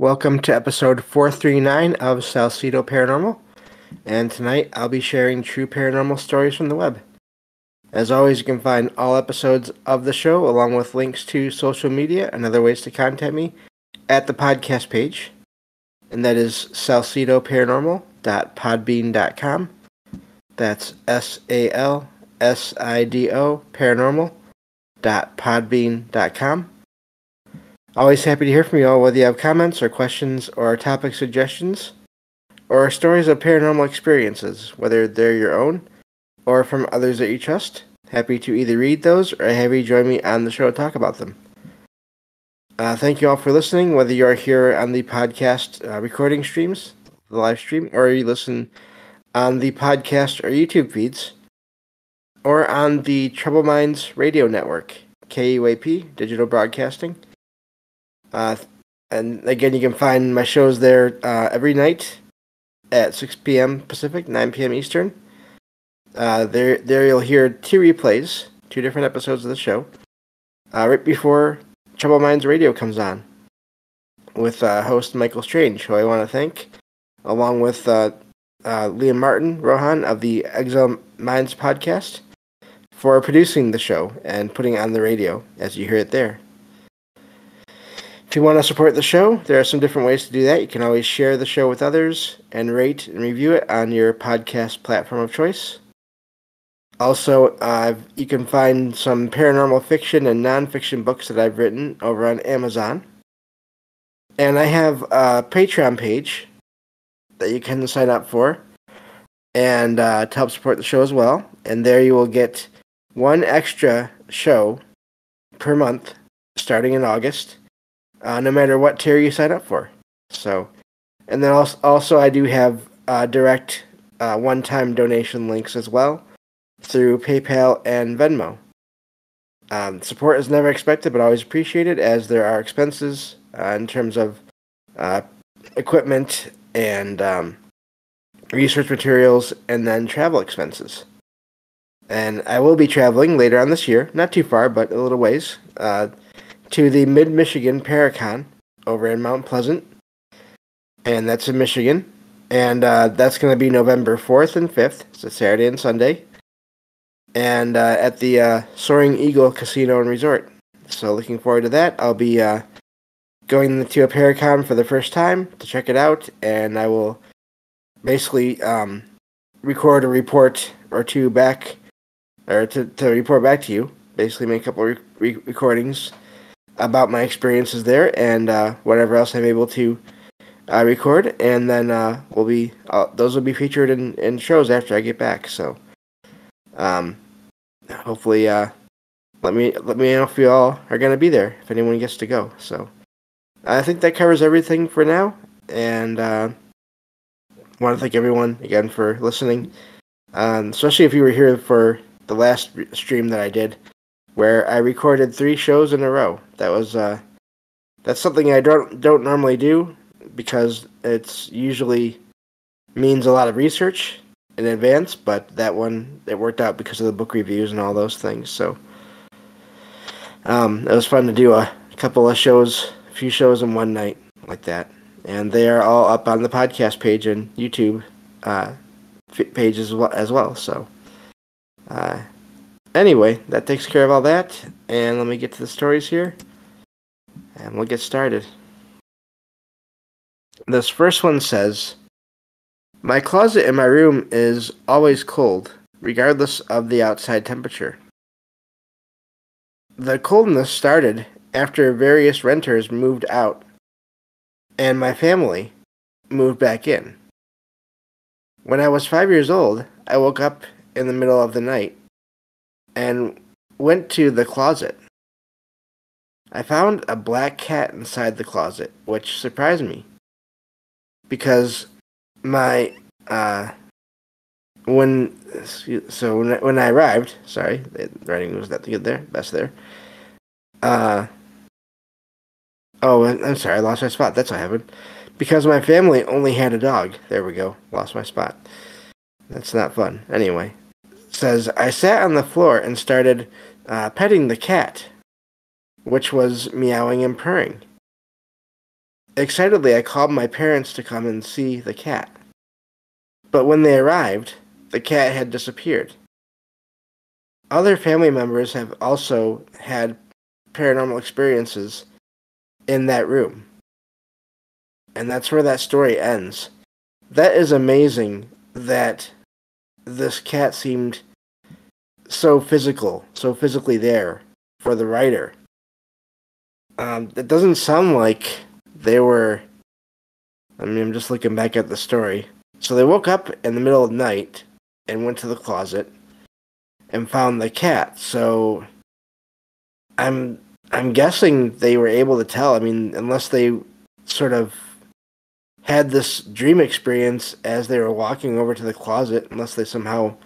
Welcome to episode 439 of Salsido Paranormal, and tonight I'll be sharing true paranormal stories from the web. As always, you can find all episodes of the show along with links to social media and other ways to contact me at the podcast page, and that is salsidoparanormal.podbean.com. That's S A L S I D O paranormal.podbean.com. Always happy to hear from you all, whether you have comments or questions or topic suggestions, or stories of paranormal experiences, whether they're your own or from others that you trust. Happy to either read those or have you join me on the show to talk about them. Uh, thank you all for listening, whether you are here on the podcast uh, recording streams, the live stream, or you listen on the podcast or YouTube feeds, or on the Trouble Minds radio network, KUAP, Digital Broadcasting. Uh, and again, you can find my shows there uh, every night at 6 p.m. Pacific, 9 p.m. Eastern. Uh, there, there you'll hear two replays, two different episodes of the show, uh, right before Trouble Minds Radio comes on, with uh, host Michael Strange, who I want to thank, along with uh, Liam Martin Rohan of the Exile Minds podcast, for producing the show and putting it on the radio as you hear it there. If you want to support the show, there are some different ways to do that. You can always share the show with others and rate and review it on your podcast platform of choice. Also, uh, you can find some paranormal fiction and nonfiction books that I've written over on Amazon. And I have a Patreon page that you can sign up for and uh, to help support the show as well. And there you will get one extra show per month starting in August uh, no matter what tier you sign up for. So, and then also, also I do have uh, direct uh, one-time donation links as well through PayPal and Venmo. Um, support is never expected, but always appreciated, as there are expenses uh, in terms of uh, equipment and um, research materials, and then travel expenses. And I will be traveling later on this year, not too far, but a little ways, uh, to the Mid Michigan Paracon over in Mount Pleasant, and that's in Michigan. And uh, that's going to be November 4th and 5th, so Saturday and Sunday, and uh, at the uh, Soaring Eagle Casino and Resort. So looking forward to that. I'll be uh, going to a Paracon for the first time to check it out, and I will basically um, record a report or two back, or to, to report back to you. Basically, make a couple re- recordings about my experiences there and uh, whatever else I'm able to uh, record, and then uh, we'll be uh, those will be featured in, in shows after I get back. So, um, hopefully, uh, let me let me know if you all are gonna be there. If anyone gets to go, so I think that covers everything for now, and uh, want to thank everyone again for listening, um, especially if you were here for the last stream that I did where I recorded three shows in a row. That was uh, that's something I don't don't normally do because it's usually means a lot of research in advance. But that one it worked out because of the book reviews and all those things. So um, it was fun to do a couple of shows, a few shows in one night like that, and they are all up on the podcast page and YouTube uh, page as well. As well so. Uh, Anyway, that takes care of all that. And let me get to the stories here. And we'll get started. This first one says My closet in my room is always cold, regardless of the outside temperature. The coldness started after various renters moved out, and my family moved back in. When I was five years old, I woke up in the middle of the night and went to the closet. I found a black cat inside the closet, which surprised me because my uh when so when, when I arrived, sorry, the writing was that good there, best there. Uh oh, I'm sorry, I lost my spot. That's what happened. Because my family only had a dog. There we go. Lost my spot. That's not fun. Anyway, says, I sat on the floor and started uh, petting the cat, which was meowing and purring. excitedly, I called my parents to come and see the cat. But when they arrived, the cat had disappeared. Other family members have also had paranormal experiences in that room. And that's where that story ends. That is amazing that this cat seemed so physical, so physically there for the writer. Um, it doesn't sound like they were. I mean, I'm just looking back at the story. So they woke up in the middle of the night and went to the closet and found the cat. So I'm I'm guessing they were able to tell. I mean, unless they sort of had this dream experience as they were walking over to the closet, unless they somehow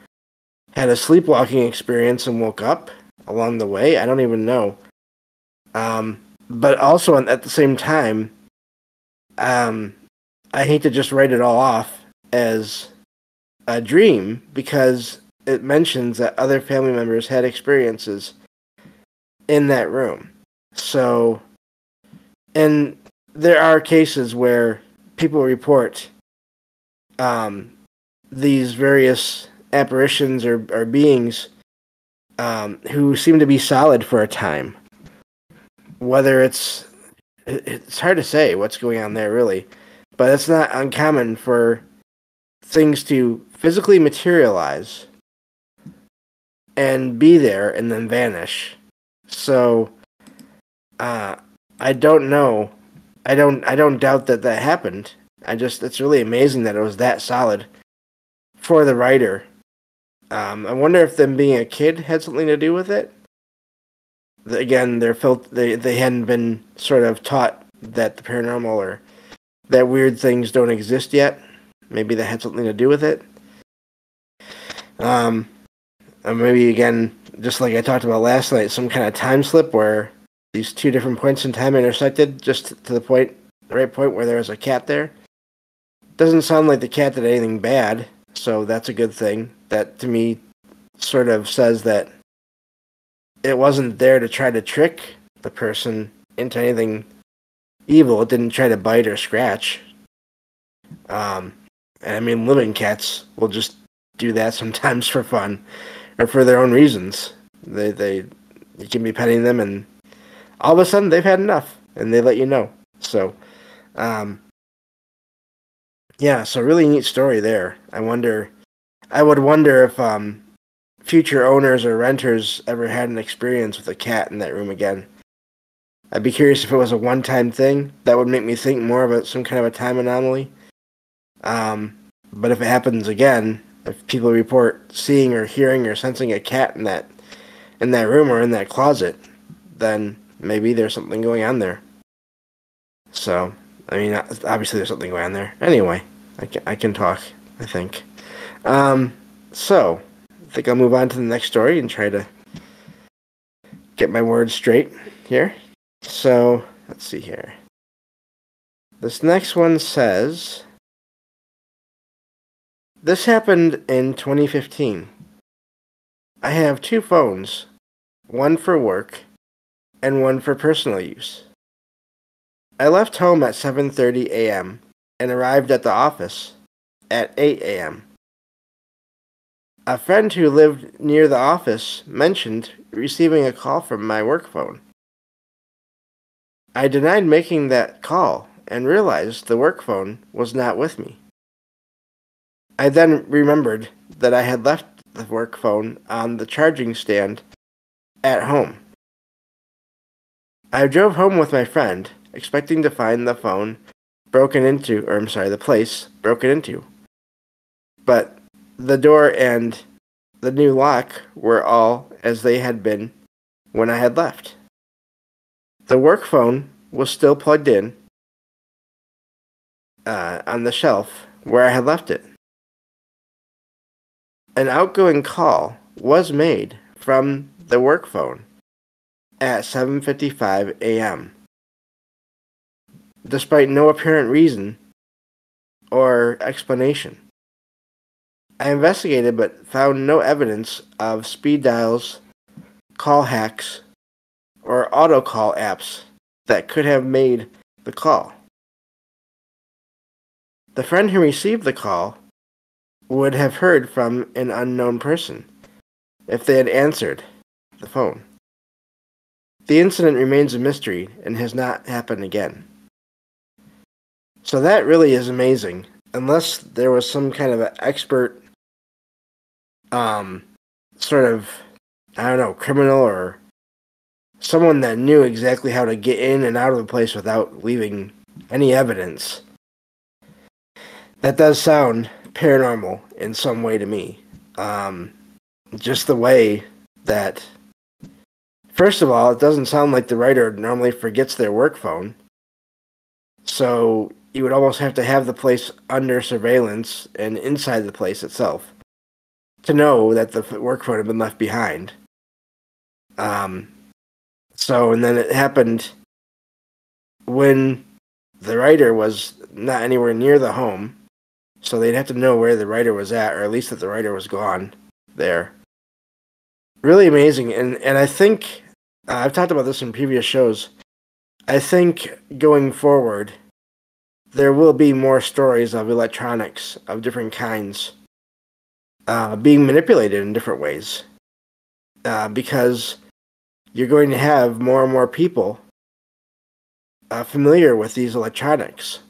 had a sleepwalking experience and woke up along the way. I don't even know. Um, but also at the same time, um, I hate to just write it all off as a dream because it mentions that other family members had experiences in that room. So, and there are cases where people report um, these various apparitions or, or beings um, who seem to be solid for a time. Whether it's it's hard to say what's going on there really, but it's not uncommon for things to physically materialize and be there and then vanish. So uh, I don't know. I don't I don't doubt that that happened. I just it's really amazing that it was that solid for the writer. Um, I wonder if them being a kid had something to do with it. Again, they're felt they they hadn't been sort of taught that the paranormal or that weird things don't exist yet. Maybe that had something to do with it. Um, maybe again, just like I talked about last night, some kind of time slip where these two different points in time intersected just to the point, the right point where there was a cat there. Doesn't sound like the cat did anything bad, so that's a good thing. That to me sort of says that it wasn't there to try to trick the person into anything evil. It didn't try to bite or scratch. Um, and I mean, living cats will just do that sometimes for fun or for their own reasons. They they you can be petting them, and all of a sudden they've had enough, and they let you know. So, um, yeah, so really neat story there. I wonder, I would wonder if um, future owners or renters ever had an experience with a cat in that room again. I'd be curious if it was a one-time thing. That would make me think more about some kind of a time anomaly. Um, but if it happens again, if people report seeing or hearing or sensing a cat in that in that room or in that closet, then maybe there's something going on there. So, I mean, obviously there's something going on there. Anyway, I can, I can talk, I think. Um, so, I think I'll move on to the next story and try to get my words straight here. So, let's see here. This next one says This happened in 2015. I have two phones, one for work and one for personal use. I left home at 7:30 a.m. and arrived at the office at 8 a.m. A friend who lived near the office mentioned receiving a call from my work phone. I denied making that call and realized the work phone was not with me. I then remembered that I had left the work phone on the charging stand at home. I drove home with my friend, expecting to find the phone broken into, or I'm sorry, the place broken into. But the door and the new lock were all as they had been when I had left. The work phone was still plugged in uh, on the shelf where I had left it. An outgoing call was made from the work phone at 7:55 a.m. Despite no apparent reason or explanation. I investigated but found no evidence of speed dials, call hacks, or auto call apps that could have made the call. the friend who received the call would have heard from an unknown person if they had answered the phone. The incident remains a mystery and has not happened again. So that really is amazing. Unless there was some kind of expert, um, sort of, I don't know, criminal or someone that knew exactly how to get in and out of the place without leaving any evidence. That does sound paranormal in some way to me. Um, just the way that, first of all, it doesn't sound like the writer normally forgets their work phone. So you would almost have to have the place under surveillance and inside the place itself to know that the work phone had been left behind. Um, so, and then it happened when the writer was not anywhere near the home. So they'd have to know where the writer was at, or at least that the writer was gone there. Really amazing. And, and I think, uh, I've talked about this in previous shows. I think going forward, there will be more stories of electronics of different kinds uh, being manipulated in different ways. Uh, because you're going to have more and more people uh, familiar with these electronics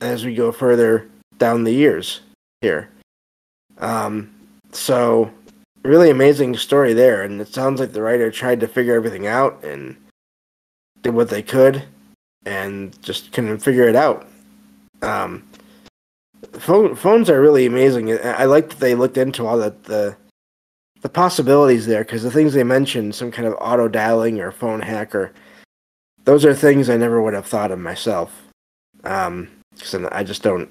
as we go further down the years here. Um, so, really amazing story there, and it sounds like the writer tried to figure everything out and did what they could, and just couldn't figure it out. Um, phone, phones are really amazing. I like that they looked into all the, the the possibilities there because the things they mentioned, some kind of auto dialing or phone hacker, those are things I never would have thought of myself. Um, because I just don't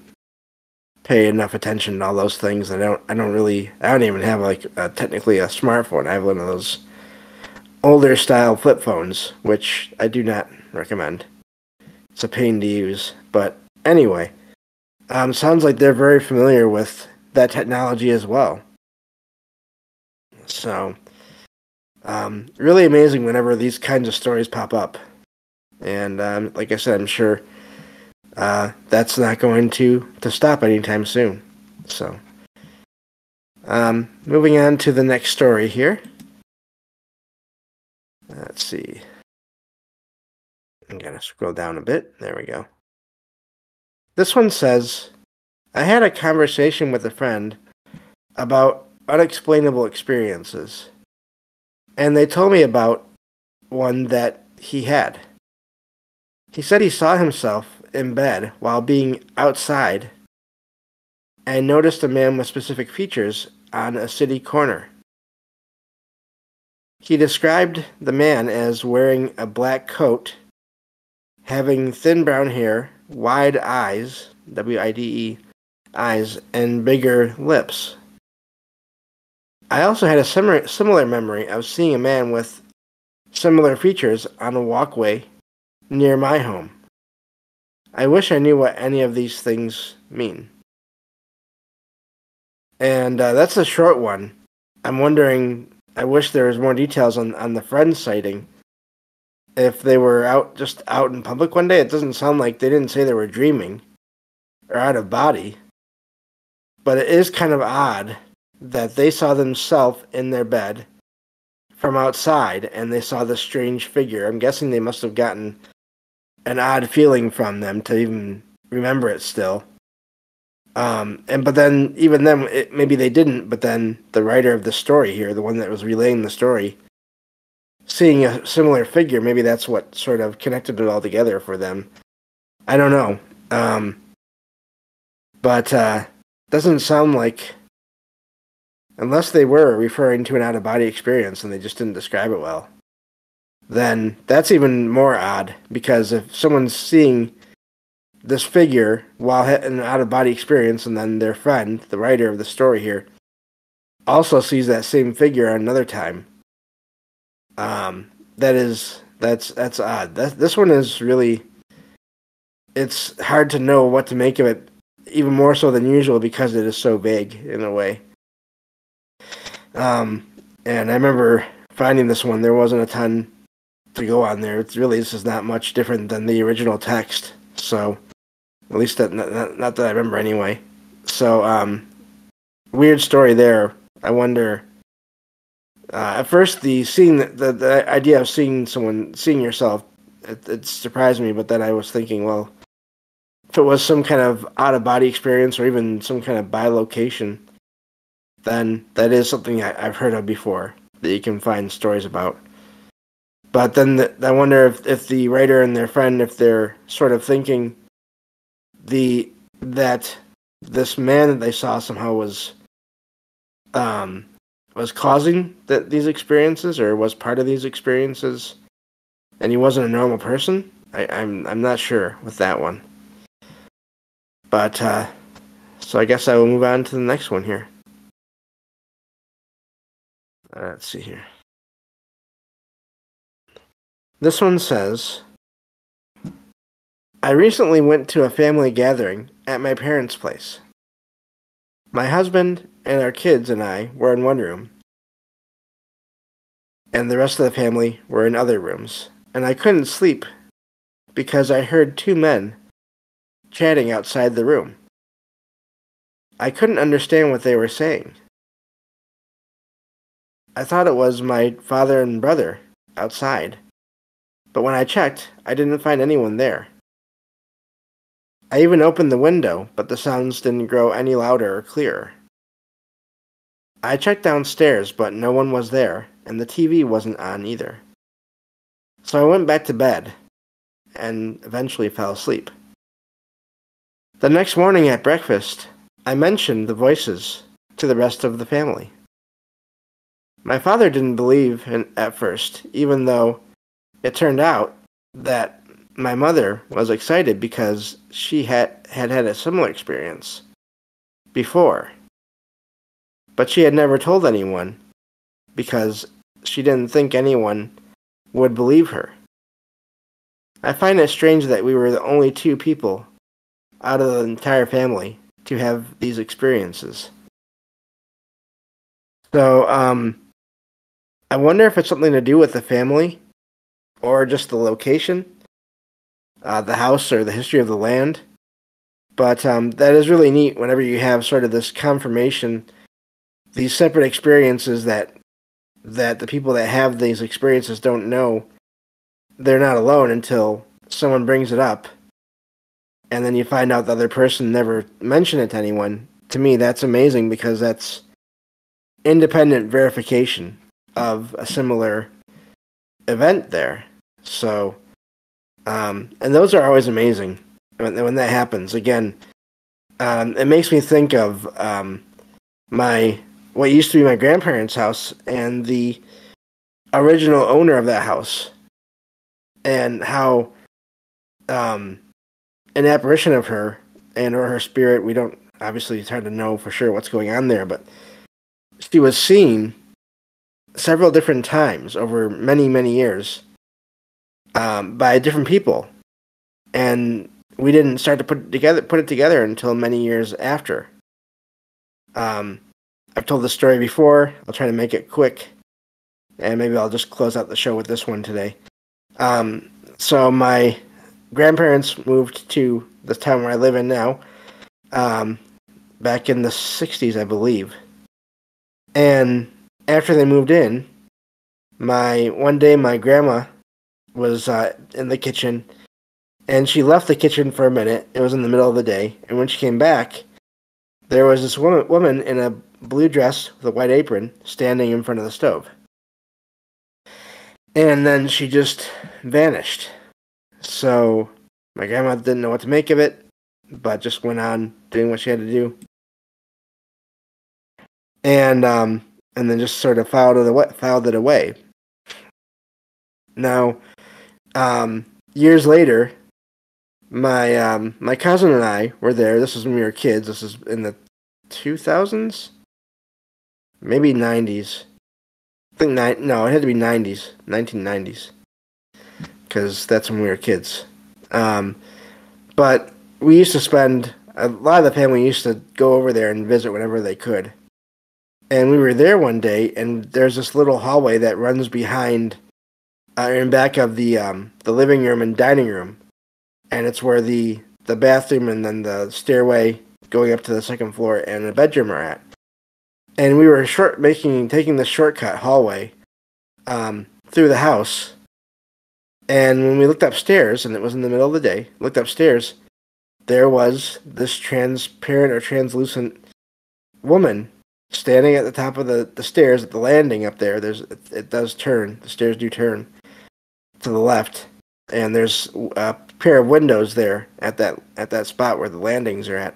pay enough attention to all those things. I don't. I don't really. I don't even have like a, technically a smartphone. I have one of those older style flip phones, which I do not recommend. It's a pain to use. But anyway, um, sounds like they're very familiar with that technology as well. So, um, really amazing whenever these kinds of stories pop up. And um, like I said, I'm sure uh, that's not going to, to stop anytime soon. So, um, moving on to the next story here. Let's see. I'm going to scroll down a bit. There we go. This one says I had a conversation with a friend about unexplainable experiences. And they told me about one that he had. He said he saw himself in bed while being outside and noticed a man with specific features on a city corner. He described the man as wearing a black coat, having thin brown hair, wide eyes, W I D E, eyes, and bigger lips. I also had a similar, similar memory of seeing a man with similar features on a walkway near my home. I wish I knew what any of these things mean. And uh, that's a short one. I'm wondering, I wish there was more details on, on the friend sighting. If they were out just out in public one day, it doesn't sound like they didn't say they were dreaming or out of body. But it is kind of odd that they saw themselves in their bed from outside and they saw this strange figure. I'm guessing they must have gotten an odd feeling from them to even remember it still. Um, and but then even then it, maybe they didn't. But then the writer of the story here, the one that was relaying the story, seeing a similar figure, maybe that's what sort of connected it all together for them. I don't know. Um, but uh, doesn't sound like unless they were referring to an out of body experience and they just didn't describe it well, then that's even more odd because if someone's seeing this figure while an out of body experience and then their friend, the writer of the story here, also sees that same figure another time, um, that is that's that's odd. That this one is really it's hard to know what to make of it, even more so than usual because it is so vague in a way. Um, and I remember finding this one. There wasn't a ton to go on there. It's really this is not much different than the original text. So At least that not, not that I remember anyway. So um, weird story there. I wonder. Uh, at first, the seeing the, the, the idea of seeing someone seeing yourself it, it surprised me, but then I was thinking, well, if it was some kind of out of body experience or even some kind of bilocation, then that is something I, have heard of before that you can find stories about. But then the, I wonder if, if the writer and their friend, if they're sort of thinking the that this man that they saw somehow was um was causing that these experiences or was part of these experiences and he wasn't a normal person I, I'm I'm not sure with that one. But uh so I guess I will move on to the next one here. Uh, let's see here. This one says I recently went to a family gathering at my parents' place. My husband and our kids and I were in one room, and the rest of the family were in other rooms, and I couldn't sleep because I heard two men chatting outside the room. I couldn't understand what they were saying. I thought it was my father and brother outside, but when I checked, I didn't find anyone there. I even opened the window, but the sounds didn't grow any louder or clearer. I checked downstairs, but no one was there, and the TV wasn't on either. So I went back to bed and eventually fell asleep. The next morning at breakfast, I mentioned the voices to the rest of the family. My father didn't believe in, at first, even though it turned out that my mother was excited because she had, had had a similar experience before. But she had never told anyone because she didn't think anyone would believe her. I find it strange that we were the only two people out of the entire family to have these experiences. So, um, I wonder if it's something to do with the family or just the location uh, the house or the history of the land. But um, that is really neat whenever you have sort of this confirmation, these separate experiences that that the people that have these experiences don't know they're not alone until someone brings it up. And then you find out the other person never mentioned it to anyone. To me, that's amazing because that's independent verification of a similar event there. So um, and those are always amazing when, when that happens. Again, um, it makes me think of um, my what used to be my grandparents' house and the original owner of that house, and how um, an apparition of her and or her spirit. We don't obviously it's hard to know for sure what's going on there, but she was seen several different times over many many years um, by different people, and we didn't start to put it together put it together until many years after. Um, I've told this story before. I'll try to make it quick, and maybe I'll just close out the show with this one today. Um, so my grandparents moved to the town where I live in now, um, back in the '60s, I believe. And after they moved in, my one day my grandma was uh, in the kitchen, and she left the kitchen for a minute. It was in the middle of the day, and when she came back, there was this woman, woman in a blue dress with a white apron standing in front of the stove. And then she just vanished. So my grandma didn't know what to make of it, but just went on doing what she had to do. And um, and then just sort of filed it away. Filed it away. Now, um, years later, my um, my cousin and I were there. This was when we were kids. This is in the two thousands, maybe nineties. I think nine. No, it had to be nineties, nineteen nineties, because that's when we were kids. Um, but we used to spend a lot of the family used to go over there and visit whenever they could. And we were there one day, and there's this little hallway that runs behind uh, in back of the um, the living room and dining room, and it's where the the bathroom and then the stairway going up to the second floor and the bedroom are at. And we were short making taking the shortcut hallway um, through the house. And when we looked upstairs, and it was in the middle of the day, looked upstairs, there was this transparent or translucent woman standing at the top of the, the stairs at the landing up there. There's it, it does turn. The stairs do turn to the left, and there's a pair of windows there at that at that spot where the landings are at.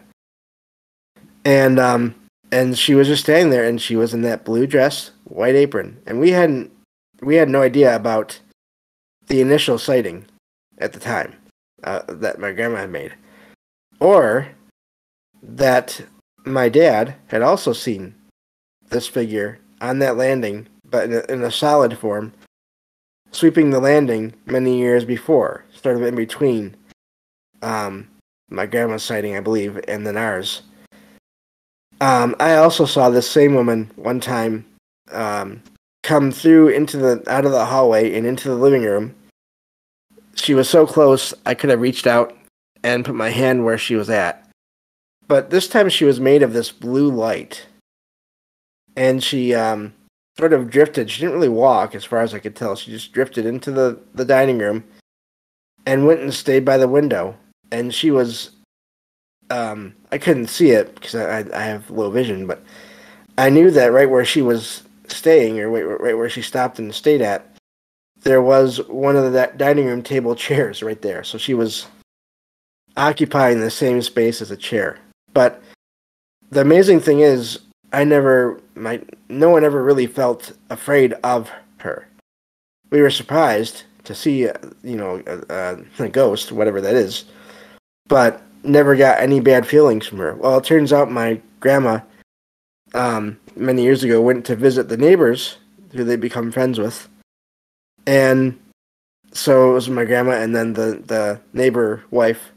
And um and she was just standing there, and she was in that blue dress, white apron, and we hadn't we had no idea about the initial sighting at the time uh, that my grandma had made, or that my dad had also seen this figure on that landing, but in a, in a solid form, sweeping the landing many years before, sort of in between um, my grandma's sighting, I believe, and then ours. Um, I also saw this same woman one time um, come through into the out of the hallway and into the living room. She was so close, I could have reached out and put my hand where she was at. But this time she was made of this blue light. And she um, sort of drifted. She didn't really walk, as far as I could tell. She just drifted into the, the dining room and went and stayed by the window. And she was, um, I couldn't see it because I, I have low vision, but I knew that right where she was staying, or right, right where she stopped and stayed at, there was one of the dining room table chairs right there. So she was occupying the same space as a chair. But the amazing thing is, I never, my, no one ever really felt afraid of her. We were surprised to see, uh, you know, a, a ghost, whatever that is, but never got any bad feelings from her. Well, it turns out my grandma, um, many years ago, went to visit the neighbors who they become friends with, and so it was my grandma and then the the neighbor wife,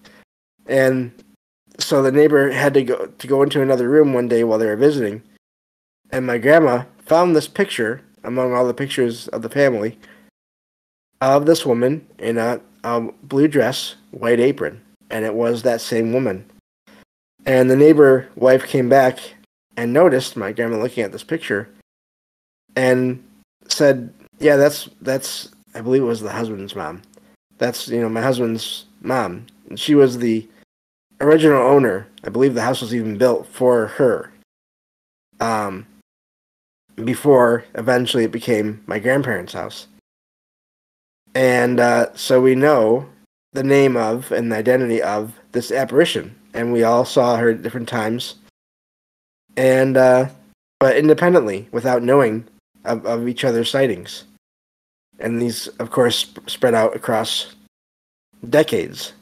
and so the neighbor had to go to go into another room one day while they were visiting, and my grandma found this picture among all the pictures of the family of this woman in a, a blue dress, white apron, and it was that same woman. And the neighbor wife came back and noticed my grandma looking at this picture, and said, "Yeah, that's that's I believe it was the husband's mom. That's you know my husband's mom. And she was the original owner. I believe the house was even built for her. Um, before eventually it became my grandparents' house. And uh, so we know the name of and the identity of this apparition, and we all saw her at different times, and uh, but independently, without knowing of, of each other's sightings. And these, of course, sp- spread out across decades.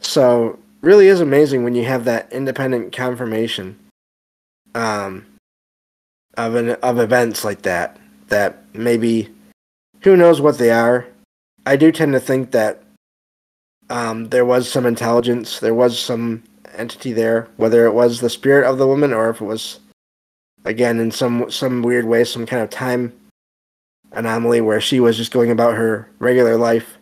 So really is amazing when you have that independent confirmation um, of an of events like that. That maybe who knows what they are. I do tend to think that um, there was some intelligence, there was some entity there, whether it was the spirit of the woman or if it was again in some some weird way, some kind of time anomaly where she was just going about her regular life.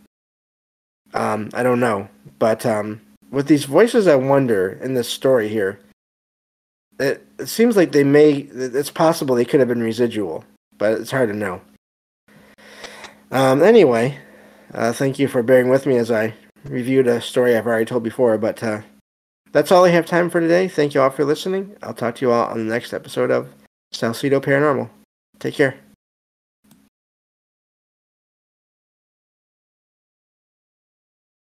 Um, I don't know, but um, with these voices, I wonder in this story here. It, it seems like they may. It's possible they could have been residual, but it's hard to know. Um, anyway, uh, thank you for bearing with me as I reviewed a story I've already told before. But uh, that's all I have time for today. Thank you all for listening. I'll talk to you all on the next episode of Salsido Paranormal. Take care.